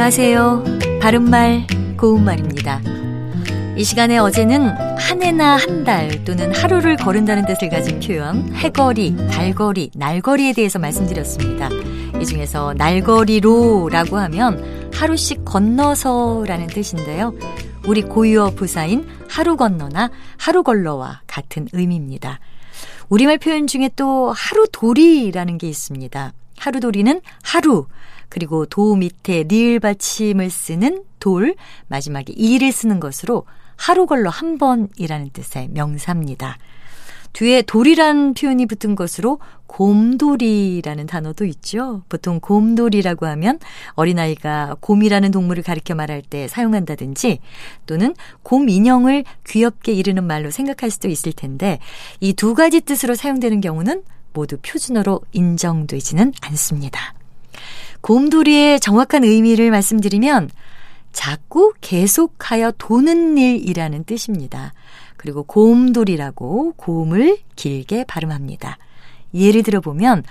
안녕하세요. 바른말, 고운말입니다. 이 시간에 어제는 한 해나 한 달 또는 하루를 거른다는 뜻을 가진 표현 해거리, 달거리, 날거리에 대해서 말씀드렸습니다. 이 중에서 날거리로 라고 하면 하루씩 건너서 라는 뜻인데요. 우리 고유어 부사인 하루 건너나 하루 걸러와 같은 의미입니다. 우리말 표현 중에 또 하루돌이라는 게 있습니다. 하루돌이는 하루, 그리고 도 밑에 니을 받침을 쓰는 돌, 마지막에 이를 쓰는 것으로 하루 걸러 한 번이라는 뜻의 명사입니다. 뒤에 돌이란 표현이 붙은 것으로 곰돌이라는 단어도 있죠. 보통 곰돌이라고 하면 어린아이가 곰이라는 동물을 가리켜 말할 때 사용한다든지 또는 곰 인형을 귀엽게 이르는 말로 생각할 수도 있을 텐데 이 두 가지 뜻으로 사용되는 경우는 모두 표준어로 인정되지는 않습니다. 곰돌이의 정확한 의미를 말씀드리면 자꾸 계속하여 도는 일이라는 뜻입니다. 그리고 곰돌이라고 곰을 길게 발음합니다. 예를 들어보면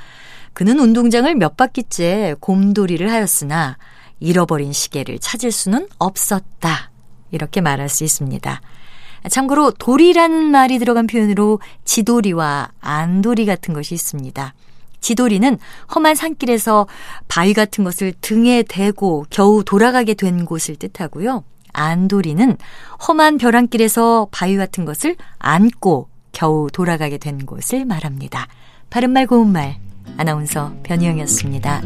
그는 운동장을 몇 바퀴째 곰돌이를 하였으나 잃어버린 시계를 찾을 수는 없었다. 이렇게 말할 수 있습니다. 참고로 돌이라는 말이 들어간 표현으로 지돌이와 안돌이 같은 것이 있습니다. 지돌이는 험한 산길에서 바위 같은 것을 등에 대고 겨우 돌아가게 된 곳을 뜻하고요. 안돌이는 험한 벼랑길에서 바위 같은 것을 안고 겨우 돌아가게 된 곳을 말합니다. 바른말 고운말 아나운서 변희영이었습니다.